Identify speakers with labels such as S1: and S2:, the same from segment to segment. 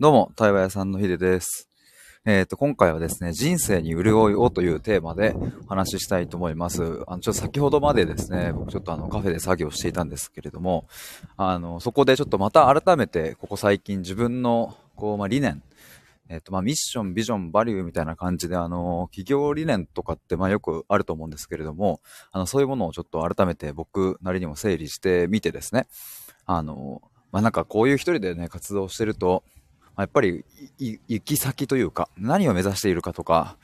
S1: どうも、対話屋さんのヒデです。えっ、ー、と、今回はですね、人生に潤いをというテーマでお話ししたいと思います。あの、ちょっと先ほどまでですね、僕ちょっとあの、カフェで作業していたんですけれども、あの、そこでちょっとまた改めて、ここ最近自分の、こう、まあ、理念、えっ、ー、と、まあ、ミッション、ビジョン、バリューみたいな感じで、あの、企業理念とかって、まあ、よくあると思うんですけれども、あの、そういうものをちょっと改めて僕なりにも整理してみてですね、あの、まあ、なんかこういう一人でね、活動してると、やっぱり行き先というか、何を目指しているかとか、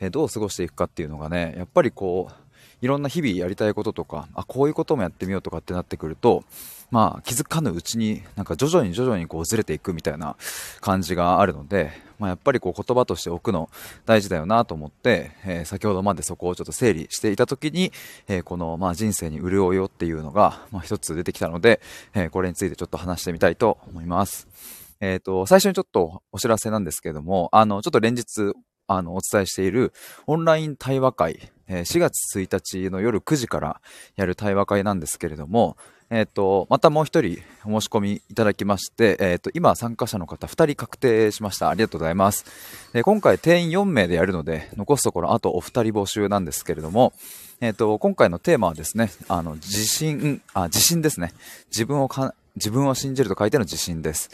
S1: えどう過ごしていくかっていうのがね、やっぱりこう、いろんな日々やりたいこととか、あ、こういうこともやってみようとかってなってくると、まあ気づかぬうちになんか徐々に徐々にこうずれていくみたいな感じがあるので、まあ、やっぱりこう言葉として置くの大事だよなと思って、えー、先ほどまでそこをちょっと整理していた時に、えー、このまあ人生に潤いをっていうのが、まあ、一つ出てきたので、えー、これについてちょっと話してみたいと思います。えっ、ー、と、最初にちょっとお知らせなんですけれども、あの、ちょっと連日、あの、お伝えしているオンライン対話会、え4月1日の夜9時からやる対話会なんですけれども、えっ、ー、と、またもう一人お申し込みいただきまして、えっ、ー、と、今参加者の方2人確定しました。ありがとうございます。で今回定員4名でやるので、残すところあとお二人募集なんですけれども、えっ、と、今回のテーマはですね、あの、自信、あ、自信ですね。自分をか、自分を信じると書いての自信です。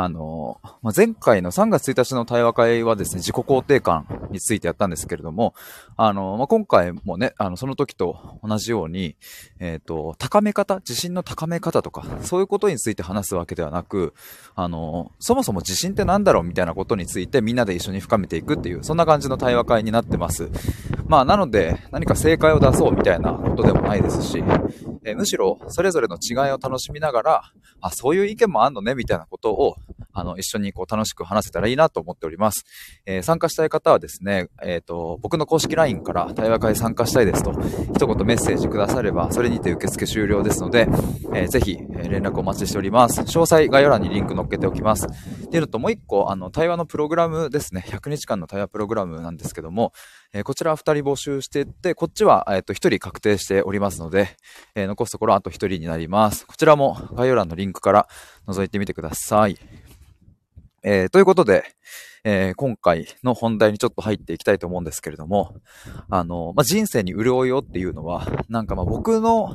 S1: あの、まあ、前回の3月1日の対話会はですね、自己肯定感についてやったんですけれども、あの、まあ、今回もね、あの、その時と同じように、えっ、ー、と、高め方、自信の高め方とか、そういうことについて話すわけではなく、あの、そもそも自信って何だろうみたいなことについてみんなで一緒に深めていくっていう、そんな感じの対話会になってます。まあ、なので、何か正解を出そうみたいなことでもないですし、え、むしろ、それぞれの違いを楽しみながら、あ、そういう意見もあんのね、みたいなことを、あの、一緒にこう楽しく話せたらいいなと思っております。えー、参加したい方はですね、えっ、ー、と、僕の公式 LINE から対話会参加したいですと、一言メッセージくだされば、それにて受付終了ですので、えー、ぜひ、え連絡お待ちしております。詳細概要欄にリンク載っけておきます。っていうのと、もう一個、あの、対話のプログラムですね、100日間の対話プログラムなんですけども、えこちらは2人募集していって、こっちは、えっ、と、1人確定しておりますので、え残すところあと1人になります。こちらも概要欄のリンクから覗いてみてください。えー、ということで、えー、今回の本題にちょっと入っていきたいと思うんですけれども、あの、まあ、人生に潤いをっていうのは、なんかま、僕の、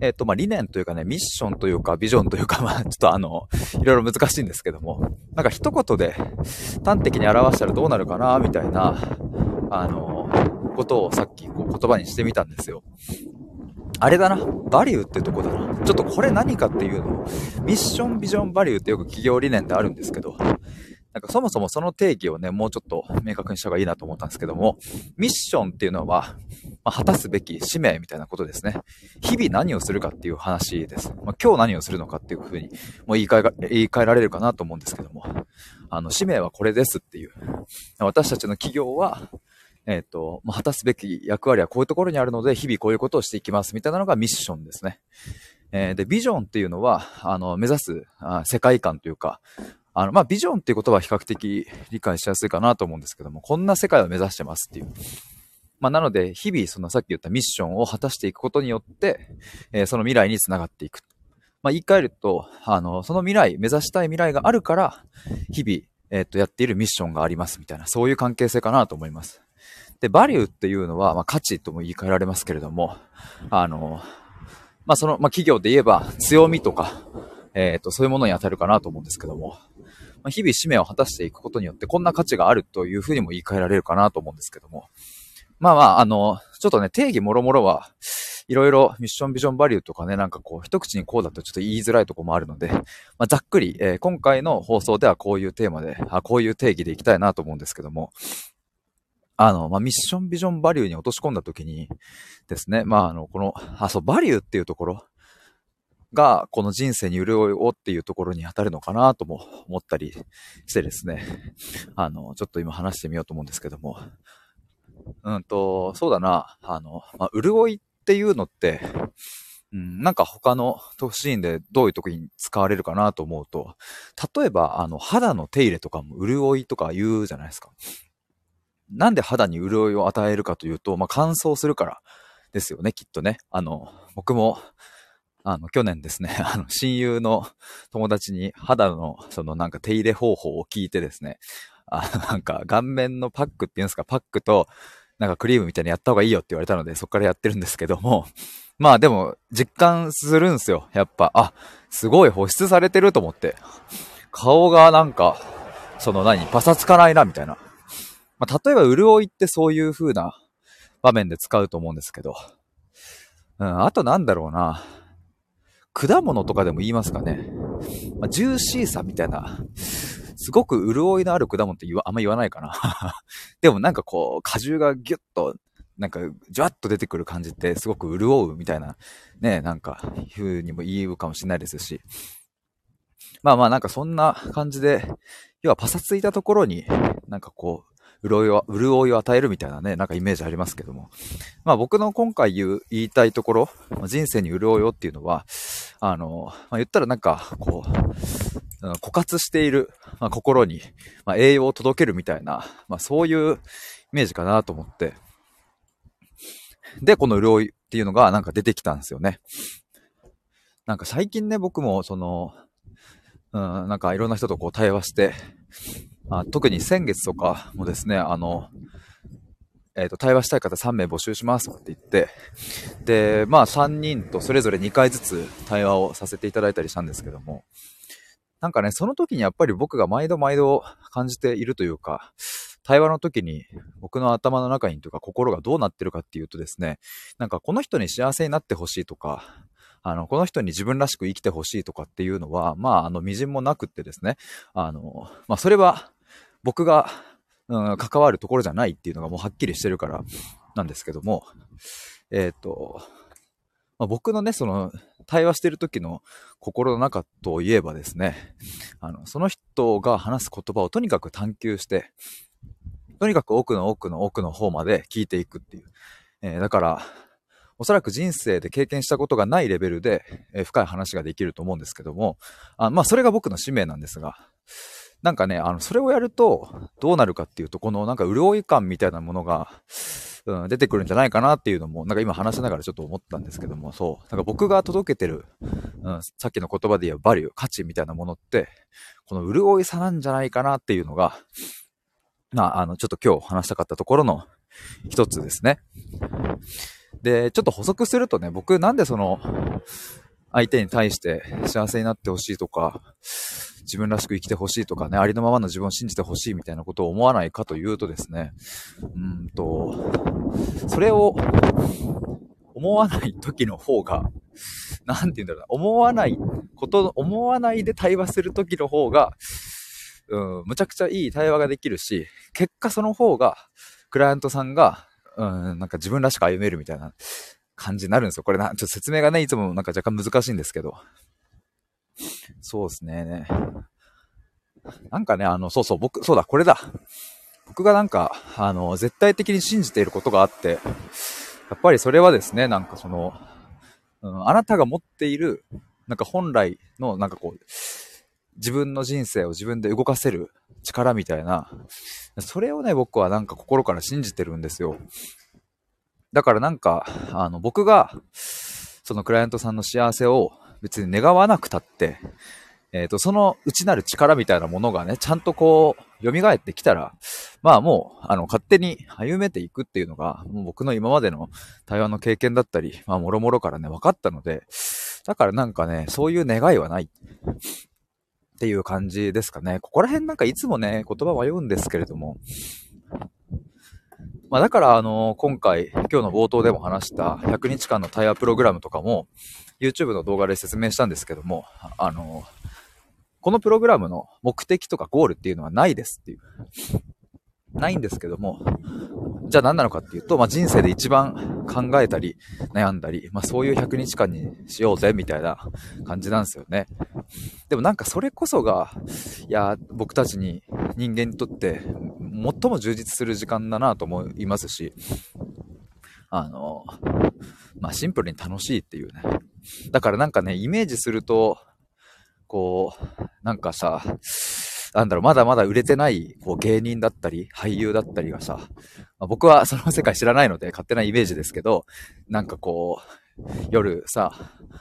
S1: えっ、ー、と、ま、理念というかね、ミッションというか、ビジョンというか、まあ、ちょっとあの、いろいろ難しいんですけども、なんか一言で端的に表したらどうなるかな、みたいな、あの、ことをさっきこう言葉にしてみたんですよ。あれだな、バリューってとこだな。ちょっとこれ何かっていうのをミッション、ビジョン、バリューってよく企業理念ってあるんですけど、なんかそもそもその定義をね、もうちょっと明確にした方がいいなと思ったんですけども、ミッションっていうのは、まあ、果たすべき使命みたいなことですね。日々何をするかっていう話です。まあ、今日何をするのかっていうふうに、もう言い換え言い換えられるかなと思うんですけども、あの、使命はこれですっていう。私たちの企業は、えっ、ー、と、ま、果たすべき役割はこういうところにあるので、日々こういうことをしていきますみたいなのがミッションですね。えー、で、ビジョンっていうのは、あの、目指すあ世界観というか、あの、まあ、ビジョンっていうことは比較的理解しやすいかなと思うんですけども、こんな世界を目指してますっていう。まあ、なので、日々、そのさっき言ったミッションを果たしていくことによって、えー、その未来につながっていく。まあ、言い換えると、あの、その未来、目指したい未来があるから、日々、えっ、と、やっているミッションがありますみたいな、そういう関係性かなと思います。で、バリューっていうのは、まあ、価値とも言い換えられますけれども、あの、まあ、その、まあ、企業で言えば強みとか、えっ、ー、と、そういうものに当たるかなと思うんですけども、まあ、日々使命を果たしていくことによって、こんな価値があるというふうにも言い換えられるかなと思うんですけども、まあまあ、あの、ちょっとね、定義もろもろは、いろいろミッションビジョンバリューとかね、なんかこう、一口にこうだとちょっと言いづらいとこもあるので、まあ、ざっくり、えー、今回の放送ではこういうテーマで、あこういう定義でいきたいなと思うんですけども、あの、まあ、ミッションビジョンバリューに落とし込んだときにですね、まあ、あの、この、あ、そう、バリューっていうところが、この人生に潤いをっていうところに当たるのかなとも思ったりしてですね、あの、ちょっと今話してみようと思うんですけども、うんと、そうだな、あの、まあ、潤いっていうのって、うん、なんか他のシーンでどういう時に使われるかなと思うと、例えば、あの、肌の手入れとかも潤いとか言うじゃないですか。なんで肌に潤いを与えるかというと、まあ、乾燥するからですよね、きっとね。あの、僕も、あの、去年ですね、あの、親友の友達に肌の、そのなんか手入れ方法を聞いてですね、あのなんか顔面のパックっていうんですか、パックと、なんかクリームみたいにやった方がいいよって言われたので、そっからやってるんですけども、まあでも、実感するんすよ。やっぱ、あ、すごい保湿されてると思って。顔がなんか、その何、パサつかないな、みたいな。まあ、例えば、潤いってそういう風な場面で使うと思うんですけど。うん、あとなんだろうな。果物とかでも言いますかね。まあ、ジューシーさみたいな。すごく潤いのある果物って言わ、あんま言わないかな。でもなんかこう、果汁がギュッと、なんか、じわっと出てくる感じってすごく潤うみたいな、ね、なんか、風にも言うかもしれないですし。まあまあなんかそんな感じで、要はパサついたところに、なんかこう、潤いを、潤いを与えるみたいなね、なんかイメージありますけども。まあ僕の今回言う、言いたいところ、人生に潤いをっていうのは、あの、まあ、言ったらなんか、こう、枯渇している、まあ、心に、まあ、栄養を届けるみたいな、まあ、そういうイメージかなと思って。で、この潤いっていうのがなんか出てきたんですよね。なんか最近ね、僕もその、うん、なんかいろんな人とこう対話して、あ特に先月とかもですね、あの、えっ、ー、と、対話したい方3名募集しますって言って、で、まあ3人とそれぞれ2回ずつ対話をさせていただいたりしたんですけども、なんかね、その時にやっぱり僕が毎度毎度感じているというか、対話の時に僕の頭の中にというか心がどうなってるかっていうとですね、なんかこの人に幸せになってほしいとか、あの、この人に自分らしく生きてほしいとかっていうのは、まあ、あの、微塵もなくってですね、あの、まあ、それは僕が、うん、関わるところじゃないっていうのがもうはっきりしてるからなんですけども、えっ、ー、と、まあ、僕のね、その、対話してる時の心の中といえばですね、あの、その人が話す言葉をとにかく探求して、とにかく奥の奥の奥の方まで聞いていくっていう。えー、だから、おそらく人生で経験したことがないレベルで、えー、深い話ができると思うんですけども、あまあ、それが僕の使命なんですが、なんかね、あの、それをやると、どうなるかっていうと、このなんか潤い感みたいなものが、うん、出てくるんじゃないかなっていうのも、なんか今話しながらちょっと思ったんですけども、そう。なんか僕が届けてる、うん、さっきの言葉で言うバリュー、価値みたいなものって、この潤いさなんじゃないかなっていうのが、まあ、あの、ちょっと今日話したかったところの一つですね。で、ちょっと補足するとね、僕なんでその、相手に対して幸せになってほしいとか、自分らしく生きてほしいとかね、ありのままの自分を信じてほしいみたいなことを思わないかというとですね、うんと、それを思わない時の方が、なんて言うんだろうな、思わないこと、思わないで対話する時の方が、うん、むちゃくちゃいい対話ができるし、結果その方が、クライアントさんが、うん、なんか自分らしく歩めるみたいな感じになるんですよ。これな、ちょっと説明がね、いつもなんか若干難しいんですけど。そうですね。なんかね、あの、そうそう、僕、そうだ、これだ。僕がなんか、あの、絶対的に信じていることがあって、やっぱりそれはですね、なんかその、うん、あなたが持っている、なんか本来の、なんかこう、自分の人生を自分で動かせる力みたいな、それをね、僕はなんか心から信じてるんですよ。だからなんか、あの、僕が、そのクライアントさんの幸せを別に願わなくたって、えっ、ー、と、その内なる力みたいなものがね、ちゃんとこう、蘇ってきたら、まあもう、あの、勝手に歩めていくっていうのが、もう僕の今までの対話の経験だったり、まあ、もろもろからね、分かったので、だからなんかね、そういう願いはない。っていう感じですかね。ここら辺なんかいつもね、言葉迷うんですけれども、まあだから、あの、今回、今日の冒頭でも話した100日間の対話プログラムとかも、YouTube の動画で説明したんですけども、あの、このプログラムの目的とかゴールっていうのはないですっていう。ないんですけども、じゃあ何なのかっていうと、まあ、人生で一番考えたり、悩んだり、まあ、そういう100日間にしようぜ、みたいな感じなんですよね。でもなんかそれこそが、いや、僕たちに人間にとって最も充実する時間だなと思いますし、あの、まあ、シンプルに楽しいっていうね。だからなんかね、イメージすると、こう、なんかさ、なんだろう、まだまだ売れてない、こう、芸人だったり、俳優だったりがさ、まあ、僕はその世界知らないので、勝手なイメージですけど、なんかこう、夜さ、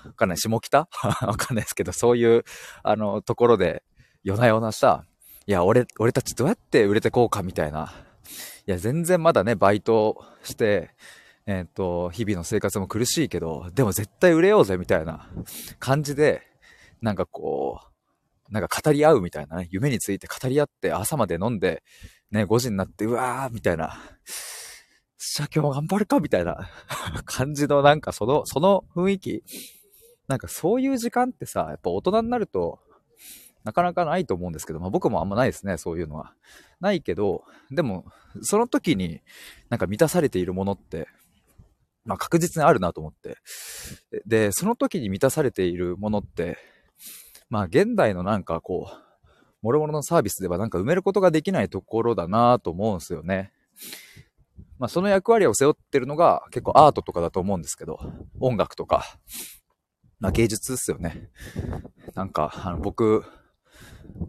S1: わかんない、下北？わかんないですけど、そういう、あの、ところで、夜な夜なさ、いや、俺、俺たちどうやって売れてこうかみたいな。いや、全然まだね、バイトして、えっ、と、日々の生活も苦しいけど、でも絶対売れようぜみたいな感じで、なんかこう、なんか語り合うみたいなね、夢について語り合って朝まで飲んで、ね、5時になって、うわーみたいな、じゃあ今日頑張るかみたいな 感じのなんかその、その雰囲気、なんかそういう時間ってさ、やっぱ大人になると、なかなかないと思うんですけど、まあ僕もあんまないですね、そういうのは。ないけど、でも、その時になんか満たされているものって、まあ確実にあるなと思って。で、その時に満たされているものって、まあ現代のなんかこう、諸々のサービスではなんか埋めることができないところだなと思うんすよね。まあその役割を背負ってるのが結構アートとかだと思うんですけど、音楽とか、まあ芸術ですよね。なんか、あの僕、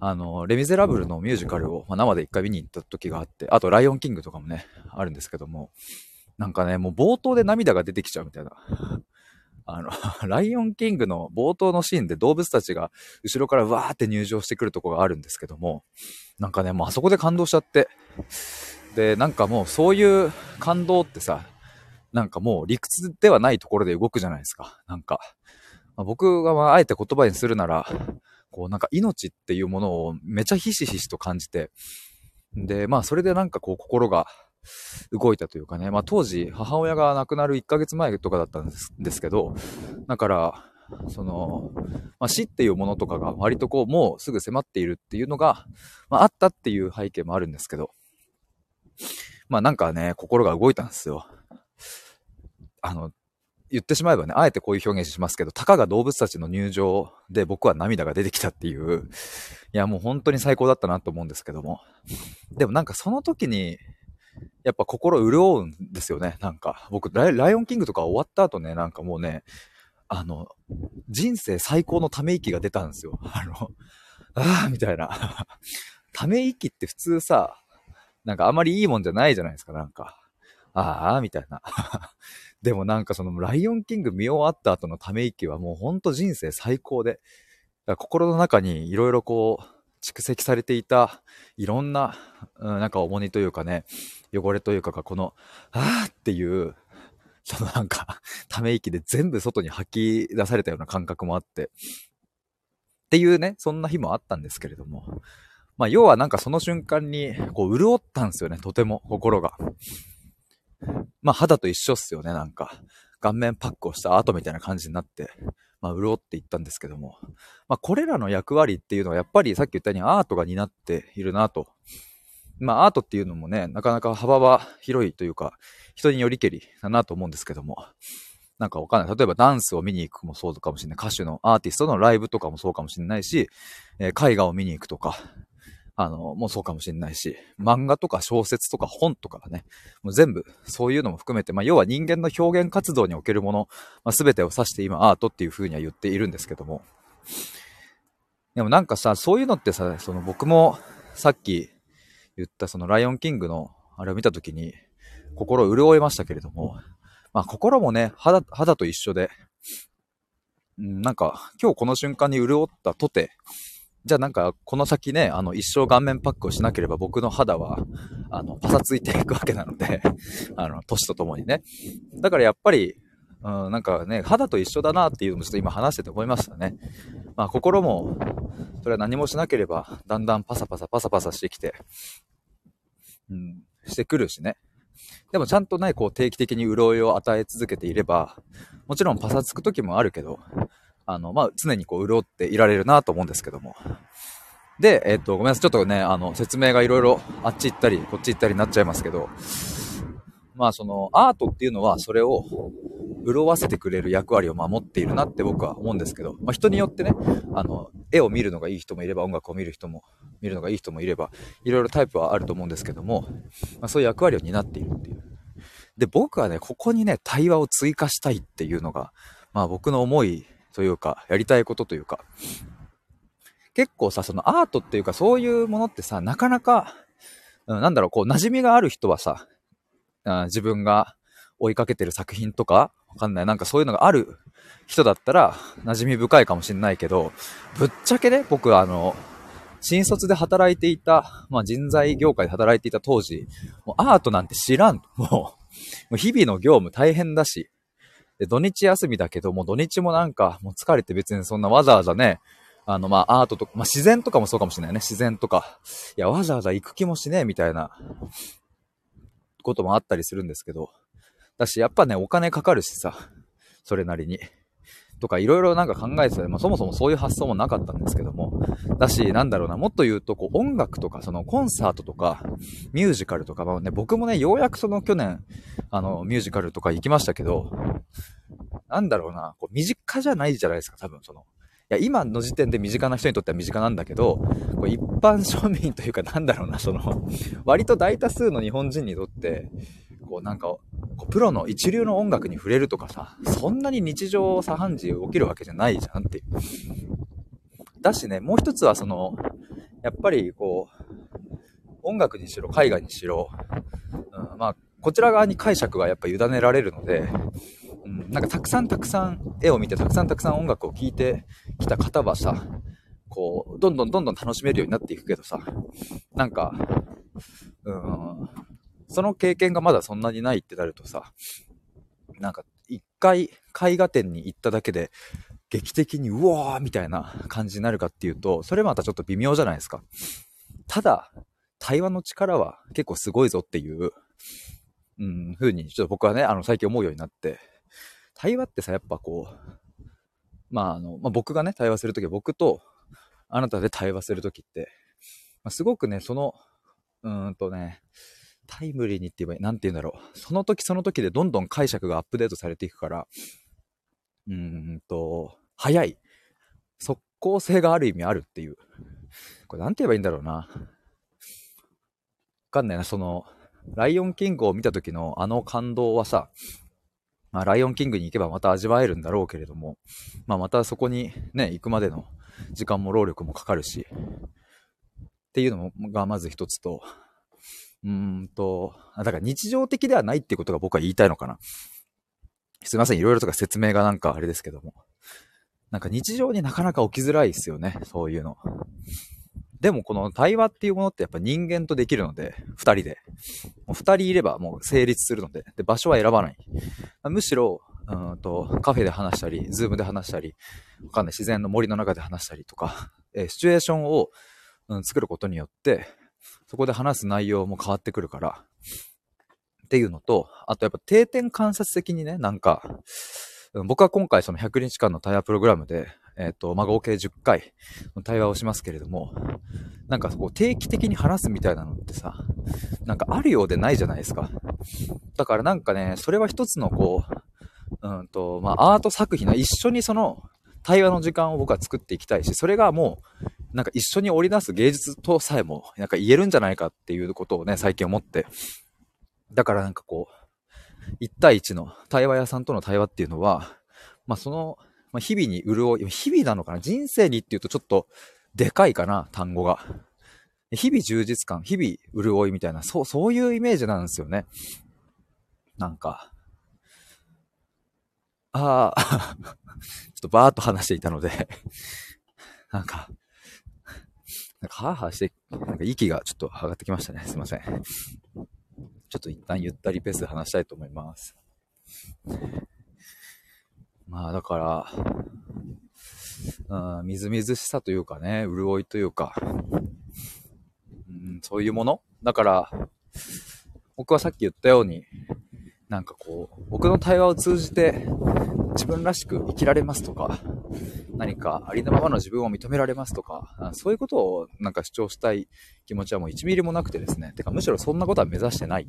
S1: あの、レ・ミゼラブルのミュージカルを、まあ、生で一回見に行った時があって、あとライオンキングとかもね、あるんですけども、なんかね、もう冒頭で涙が出てきちゃうみたいな。あの、ライオンキングの冒頭のシーンで動物たちが後ろからわーって入場してくるとこがあるんですけども、なんかね、もうあそこで感動しちゃって。で、なんかもうそういう感動ってさ、なんかもう理屈ではないところで動くじゃないですか。なんか、まあ、僕がまああえて言葉にするなら、こうなんか命っていうものをめちゃひしひしと感じて、で、まあそれでなんかこう心が動いたというかね、まあ当時母親が亡くなる1ヶ月前とかだったんですけど、だから、その、まあ、死っていうものとかが割とこうもうすぐ迫っているっていうのが、まあ、あったっていう背景もあるんですけど、まあなんかね、心が動いたんですよ。あの、言ってしまえばね、あえてこういう表現しますけど、たかが動物たちの入場で僕は涙が出てきたっていう、いやもう本当に最高だったなと思うんですけども。でもなんかその時に、やっぱ心潤うんですよね。なんか、僕ライ、ライオンキングとか終わった後ね、なんかもうね、あの、人生最高のため息が出たんですよ。あの、ああ、みたいな。ため息って普通さ、なんかあまりいいもんじゃないじゃないですか、なんか。ああ、みたいな。でもなんかそのライオンキング見終わった後のため息はもうほんと人生最高で、心の中にいろいろこう蓄積されていたいろんな、うん、なんか重荷というかね、汚れというかがこの、あーっていう、そのなんか、ため息で全部外に吐き出されたような感覚もあって、っていうね、そんな日もあったんですけれども、まあ要はなんかその瞬間に、こう潤ったんですよね、とても心が。まあ肌と一緒っすよね、なんか。顔面パックをした後みたいな感じになって、まあ潤っていったんですけども。まあこれらの役割っていうのはやっぱりさっき言ったようにアートが担っているなと。まあアートっていうのもね、なかなか幅は広いというか、人によりけりだなと思うんですけども。なんかわかんない。例えばダンスを見に行くもそうかもしれない。歌手のアーティストのライブとかもそうかもしれないし、えー、絵画を見に行くとか、あの、もうそうかもしれないし、漫画とか小説とか本とかがね、もう全部そういうのも含めて、まあ要は人間の表現活動におけるもの、まあ、全てを指して今アートっていう風には言っているんですけども。でもなんかさ、そういうのってさ、その僕もさっき言ったそのライオンキングのあれを見た時に心潤いましたけれども、まあ心もね、肌、肌と一緒で、なんか今日この瞬間に潤ったとて、じゃあなんか、この先ね、あの、一生顔面パックをしなければ僕の肌は、あの、パサついていくわけなので あの、年とともにね。だからやっぱり、うん、なんかね、肌と一緒だなっていうのもちょっと今話してて思いましたね。まあ心も、それは何もしなければ、だんだんパサパサパサパサしてきて、うん、してくるしね。でもちゃんとね、こう定期的に潤いを与え続けていれば、もちろんパサつく時もあるけど、あの、まあ、常にこう、潤っていられるなと思うんですけども。で、えっと、ごめんなさい。ちょっとね、あの、説明がいろいろあっち行ったり、こっち行ったりになっちゃいますけど、まあ、その、アートっていうのは、それを、潤わせてくれる役割を守っているなって僕は思うんですけど、まあ、人によってね、あの、絵を見るのがいい人もいれば、音楽を見る人も、見るのがいい人もいれば、いろいろタイプはあると思うんですけども、まあ、そういう役割を担っているっていう。で、僕はね、ここにね、対話を追加したいっていうのが、まあ僕の思いというか、やりたいことというか、結構さ、そのアートっていうかそういうものってさ、なかなか、うん、なんだろう、こう、馴染みがある人はさ、自分が追いかけてる作品とか、わかんない。なんかそういうのがある人だったら馴染み深いかもしんないけど、ぶっちゃけね、僕はあの、新卒で働いていた、まあ、人材業界で働いていた当時、もうアートなんて知らん。もう、もう日々の業務大変だし、で、土日休みだけど、もう土日もなんか、もう疲れて別にそんなわざわざね、あの、ま、アートとか、まあ、自然とかもそうかもしれないね。自然とか。いや、わざわざ行く気もしねえ、みたいな、こともあったりするんですけど。だし、やっぱね、お金かかるしさ、それなりに。とか、いろいろなんか考えてたまあ、そもそもそういう発想もなかったんですけども。だし、なんだろうな、もっと言うと、こう、音楽とか、その、コンサートとか、ミュージカルとか、まあね、僕もね、ようやくその、去年、あの、ミュージカルとか行きましたけど、なんだろうな、こう、身近じゃないじゃないですか、多分、その、いや、今の時点で身近な人にとっては身近なんだけど、こう一般庶民というかなんだろうな、その、割と大多数の日本人にとって、こうなんか、こうプロの一流の音楽に触れるとかさ、そんなに日常茶飯事起きるわけじゃないじゃんっていう。だしね、もう一つはその、やっぱりこう、音楽にしろ、絵画にしろ、うん、まあ、こちら側に解釈がやっぱ委ねられるので、うん、なんかたくさんたくさん絵を見て、たくさんたくさん音楽を聴いてきた方はさ、こう、どんどんどんどん楽しめるようになっていくけどさ、なんか、うん、その経験がまだそんなにないってなるとさ、なんか一回絵画展に行っただけで、劇的にうわーみたいな感じになるかっていうと、それまたちょっと微妙じゃないですか。ただ、対話の力は結構すごいぞっていう、うん、風に、ちょっと僕はね、あの、最近思うようになって、対話ってさ、やっぱこう、まああの、まあ、僕がね、対話するときは僕とあなたで対話するときって、まあ、すごくね、その、うーんとね、タイムリーにって言えばいい、なんて言うんだろう。その時その時でどんどん解釈がアップデートされていくから、うーんと、早い。即効性がある意味あるっていう。これなんて言えばいいんだろうな。わかんないな、その、ライオンキングを見た時のあの感動はさ、まあ、ライオンキングに行けばまた味わえるんだろうけれども、まあ、またそこにね、行くまでの時間も労力もかかるし、っていうのがまず一つと、うんと、だから日常的ではないっていうことが僕は言いたいのかな。すいません、いろいろとか説明がなんかあれですけども。なんか日常になかなか起きづらいですよね、そういうの。でもこの対話っていうものってやっぱ人間とできるので、二人で。二人いればもう成立するので、で、場所は選ばない。むしろ、うんと、カフェで話したり、ズームで話したり、わかんない、自然の森の中で話したりとか、えー、シチュエーションを、うん、作ることによって、そこで話す内容も変わってくるから、っていうのと、あとやっぱ定点観察的にね、なんか、僕は今回その100日間の対話プログラムで、えっ、ー、と、まあ、合計10回の対話をしますけれども、なんかこう定期的に話すみたいなのってさ、なんかあるようでないじゃないですか。だからなんかね、それは一つのこう、うんと、まあ、アート作品の一緒にその対話の時間を僕は作っていきたいし、それがもう、なんか一緒に織り出す芸術とさえも、なんか言えるんじゃないかっていうことをね、最近思って。だからなんかこう、1対1の対話屋さんとの対話っていうのは、まあ、そのまあ、日々に潤い、日々なのかな？人生にっていうとちょっとでかいかな、単語が。日々充実感、日々潤いみたいな、そう、そういうイメージなんですよね。なんか。ああ、ちょっとバーっと話していたのでなんか、なんか、はぁはぁして、なんか息がちょっと上がってきましたね。すいません。ちょっと一旦ゆったりペースで話したいと思います。まあだから、うん、みずみずしさというかね、潤いというか、うん、そういうもの？だから、僕はさっき言ったように、なんかこう、僕の対話を通じて自分らしく生きられますとか、何かありのままの自分を認められますとか、そういうことをなんか主張したい気持ちはもう1ミリもなくてですね。てかむしろそんなことは目指してない。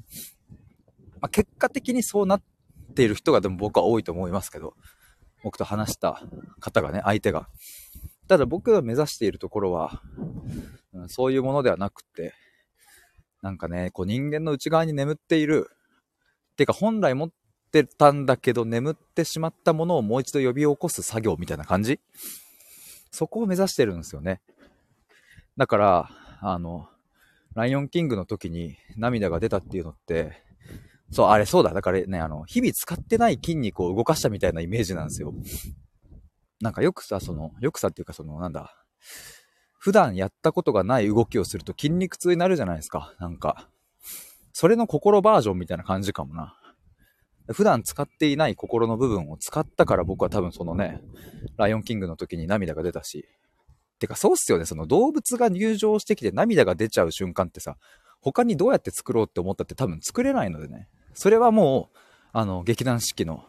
S1: まあ、結果的にそうなっている人がでも僕は多いと思いますけど、僕と話した方がね、相手が。ただ僕が目指しているところは、うん、そういうものではなくって、なんかね、こう人間の内側に眠っている、てか本来持ってたんだけど眠ってしまったものをもう一度呼び起こす作業みたいな感じ？そこを目指してるんですよね。だから、あの、ライオンキングの時に涙が出たっていうのって、そう、あれそうだ。だからね、あの、日々使ってない筋肉を動かしたみたいなイメージなんですよ。なんかよくさ、その、よくさっていうかその、なんだ、普段やったことがない動きをすると筋肉痛になるじゃないですか。なんか、それの心バージョンみたいな感じかもな。普段使っていない心の部分を使ったから僕は多分そのね、ライオンキングの時に涙が出たし。てかそうっすよね、その動物が入場してきて涙が出ちゃう瞬間ってさ、他にどうやって作ろうって思ったって多分作れないのでね。それはもう、あの、劇団四季の、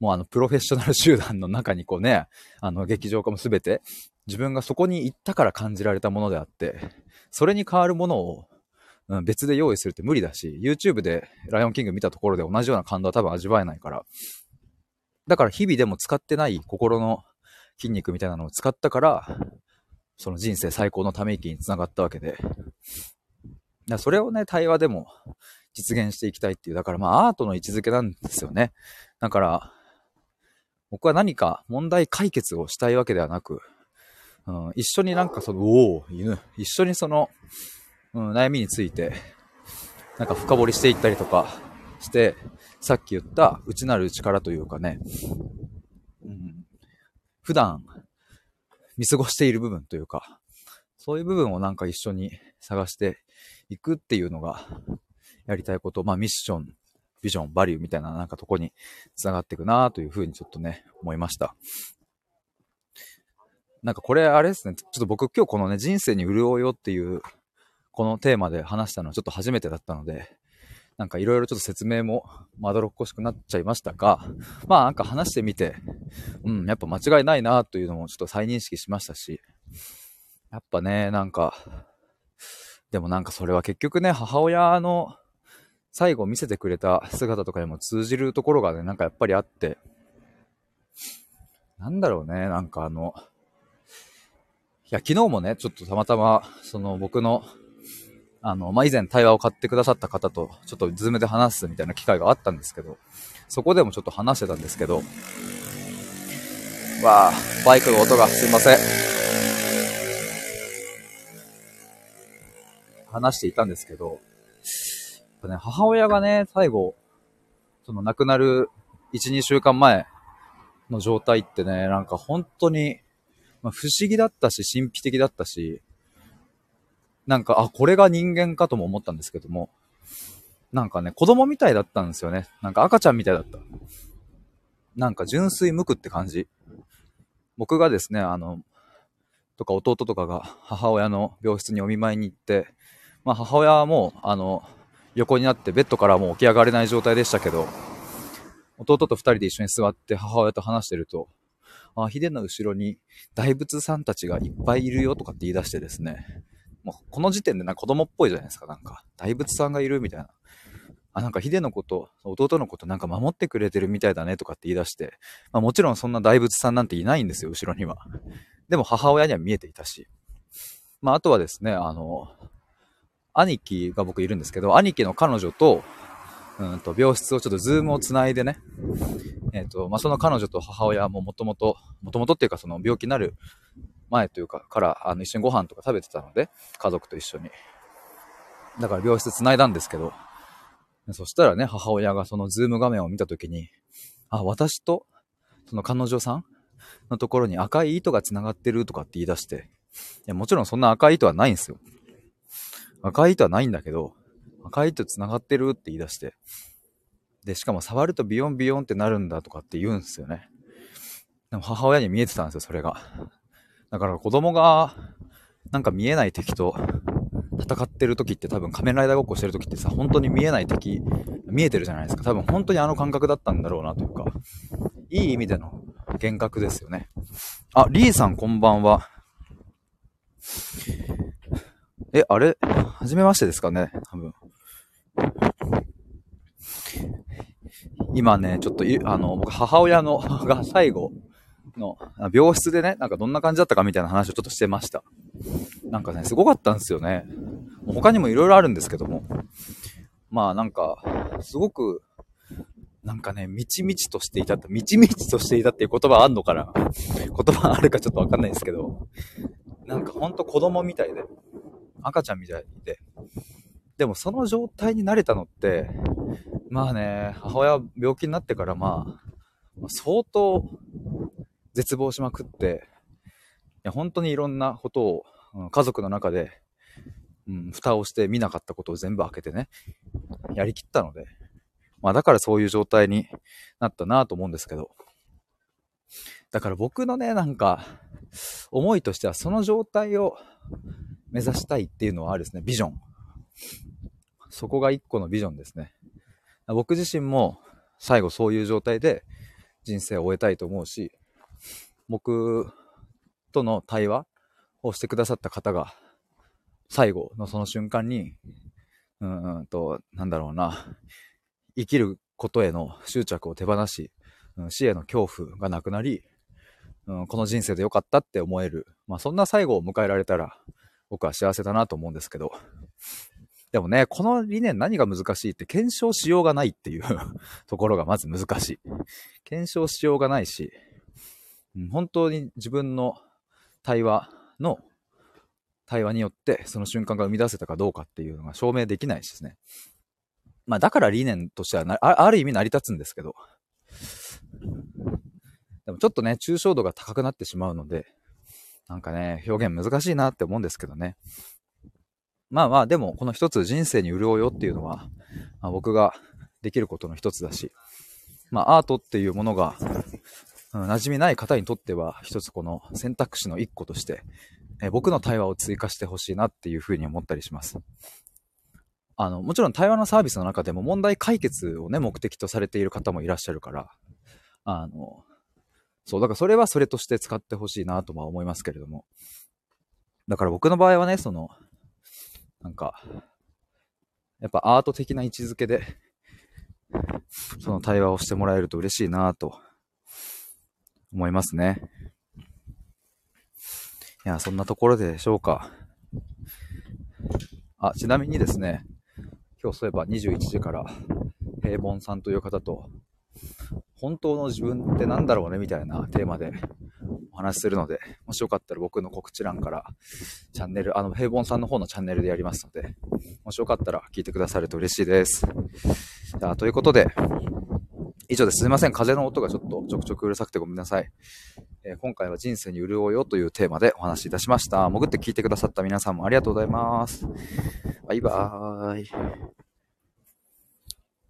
S1: もうあの、プロフェッショナル集団の中にこうね、あの、劇場化もすべて、自分がそこに行ったから感じられたものであって、それに変わるものを、うん、別で用意するって無理だし、YouTube でライオンキング見たところで同じような感動は多分味わえないから。だから日々でも使ってない心の筋肉みたいなのを使ったから、その人生最高のため息につながったわけで。だそれをね、対話でも実現していきたいっていう、だからまあアートの位置づけなんですよね。だから、僕は何か問題解決をしたいわけではなく、うん、一緒になんかその、おお、犬、一緒にその、うん、悩みについて、なんか深掘りしていったりとかして、さっき言った内なる力というかね、うん、普段見過ごしている部分というか、そういう部分をなんか一緒に探していくっていうのがやりたいこと、まあミッション、ビジョン、バリューみたいななんかとこに繋がっていくなというふうにちょっとね、思いました。なんかこれあれですね、ちょっと僕今日このね、人生に潤いをっていうこのテーマで話したのはちょっと初めてだったので、なんかいろいろちょっと説明もまどろっこしくなっちゃいましたが、まあなんか話してみて、うん、やっぱ間違いないなというのもちょっと再認識しましたし、やっぱね、なんか、でもなんかそれは結局ね、母親の最後見せてくれた姿とかにも通じるところがね、なんかやっぱりあって、なんだろうね、なんかあの、いや、昨日もね、ちょっとたまたま、その僕のあの、まあ、以前対話を買ってくださった方と、ちょっとズームで話すみたいな機会があったんですけど、そこでもちょっと話してたんですけど、わあ、バイクの音がすいません。話していたんですけど、やっぱね、母親がね、最後、その亡くなる1、2週間前の状態ってね、なんか本当に、まあ、不思議だったし、神秘的だったし、なんか、あ、これが人間かとも思ったんですけども、なんかね、子供みたいだったんですよね。なんか赤ちゃんみたいだった。なんか純粋無垢って感じ。僕がですね、あの、とか弟とかが母親の病室にお見舞いに行って、まあ母親はもう、あの、横になってベッドからもう起き上がれない状態でしたけど、弟と二人で一緒に座って母親と話してると、あ、ヒデの後ろに大仏さんたちがいっぱいいるよとかって言い出してですね、もうこの時点でなんか子供っぽいじゃないですか、なんか。大仏さんがいるみたいな。あ、なんかヒデのこと、弟のことなんか守ってくれてるみたいだねとかって言い出して、まあもちろんそんな大仏さんなんていないんですよ、後ろには。でも母親には見えていたし。まああとはですね、あの、兄貴が僕いるんですけど、兄貴の彼女と、うんと、病室をちょっとズームをつないでね、えっ、ー、と、まあ、その彼女と母親ももともと、もともとっていうかその病気になる前というか、から、あの、一緒にご飯とか食べてたので、家族と一緒に。だから病室繋いだんですけど、そしたらね、母親がそのズーム画面を見たときに、あ、私と、その彼女さんのところに赤い糸が繋がってるとかって言い出して、いや、もちろんそんな赤い糸はないんですよ。赤い糸はないんだけど、赤い糸繋がってるって言い出して、で、しかも触るとビヨンビヨンってなるんだとかって言うんですよね。でも母親に見えてたんですよ、それが。だから子供が、なんか見えない敵と戦ってる時って多分仮面ライダーごっこしてる時ってさ、本当に見えない敵、見えてるじゃないですか。多分本当にあの感覚だったんだろうなというか、いい意味での幻覚ですよね。あ、リーさんこんばんは。え、あれ？はじめましてですかね？多分。今ね、ちょっと、あの、僕、母親のが最後、の病室でね、なんかどんな感じだったかみたいな話をちょっとしてました。なんかね、すごかったんですよね。他にも色々あるんですけども。まあなんか、すごく、なんかね、みちみちとしていたって、みちみちとしていたっていう言葉あんのかな？言葉あるかちょっとわかんないですけど、なんかほんと子供みたいで、赤ちゃんみたいで、でもその状態になれたのって、まあね、母親病気になってからまあ、相当絶望しまくって、いや本当にいろんなことを、うん、家族の中で、うん、蓋をして見なかったことを全部開けてね、やりきったので、まあだからそういう状態になったなと思うんですけど、だから僕のね、なんか、思いとしてはその状態を目指したいっていうのはあるですね、ビジョン。そこが一個のビジョンですね。僕自身も最後そういう状態で人生を終えたいと思うし、僕との対話をしてくださった方が最後のその瞬間に、うんと、なんだろうな、生きることへの執着を手放し、死への恐怖がなくなり、うん、この人生で良かったって思える。まあそんな最後を迎えられたら僕は幸せだなと思うんですけど。でもね、この理念何が難しいって検証しようがないっていう ところがまず難しい。検証しようがないし、本当に自分の対話の対話によってその瞬間が生み出せたかどうかっていうのが証明できないしですね。まあだから理念としてはある意味成り立つんですけど、でもちょっとね、抽象度が高くなってしまうので、なんかね、表現難しいなって思うんですけどね。まあまあ、でも、この一つ人生に潤いをっていうのは、まあ、僕ができることの一つだし、まあ、アートっていうものが、馴染みない方にとっては、一つこの選択肢の一個として、え僕の対話を追加してほしいなっていうふうに思ったりします。あの、もちろん対話のサービスの中でも問題解決をね、目的とされている方もいらっしゃるから、あの、そう、だからそれはそれとして使ってほしいなとは思いますけれども。だから僕の場合はね、その、なんか、やっぱアート的な位置づけで、その対話をしてもらえると嬉しいなと思いますね。いや、そんなところでしょうか。あ、ちなみにですね、今日そういえば21時から平凡さんという方と本当の自分って何だろうねみたいなテーマでお話しするので、もしよかったら僕の告知欄からチャンネル、あの、平凡さんの方のチャンネルでやりますので、もしよかったら聞いてくださると嬉しいです。じゃあ、ということで、以上です。すいません。風の音がちょっとちょくちょくうるさくてごめんなさい。えー、今回は人生に潤いよというテーマでお話しいたしました。潜って聞いてくださった皆さんもありがとうございます。バイバーイ。